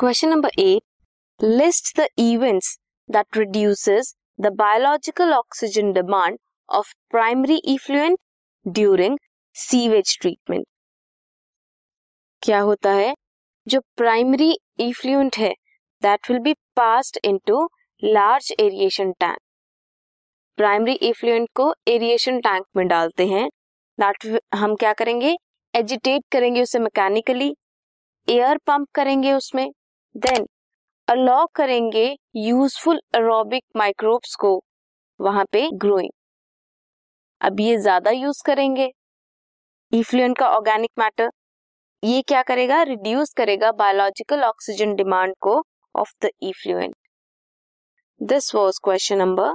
Question number eight list the events that reduces the biological oxygen demand of primary effluent during sewage treatment क्या होता है? जो primary effluent है that will be passed into large aeration tank primary effluent को aeration tank में डालते हैं। That हम क्या करेंगे? एजिटेट करेंगे उसे मैकेनिकली एयर पंप करेंगे उसमें। देन अलाउ करेंगे यूजफुल एरोबिक माइक्रोब्स को वहाँ पे ग्रोइंग अब ये ज़्यादा यूज़ करेंगे. इफ्लुएंट का ऑर्गेनिक मैटर ये क्या करेगा? रिड्यूस करेगा बायोलॉजिकल ऑक्सीजन डिमांड को of the effluent this was question number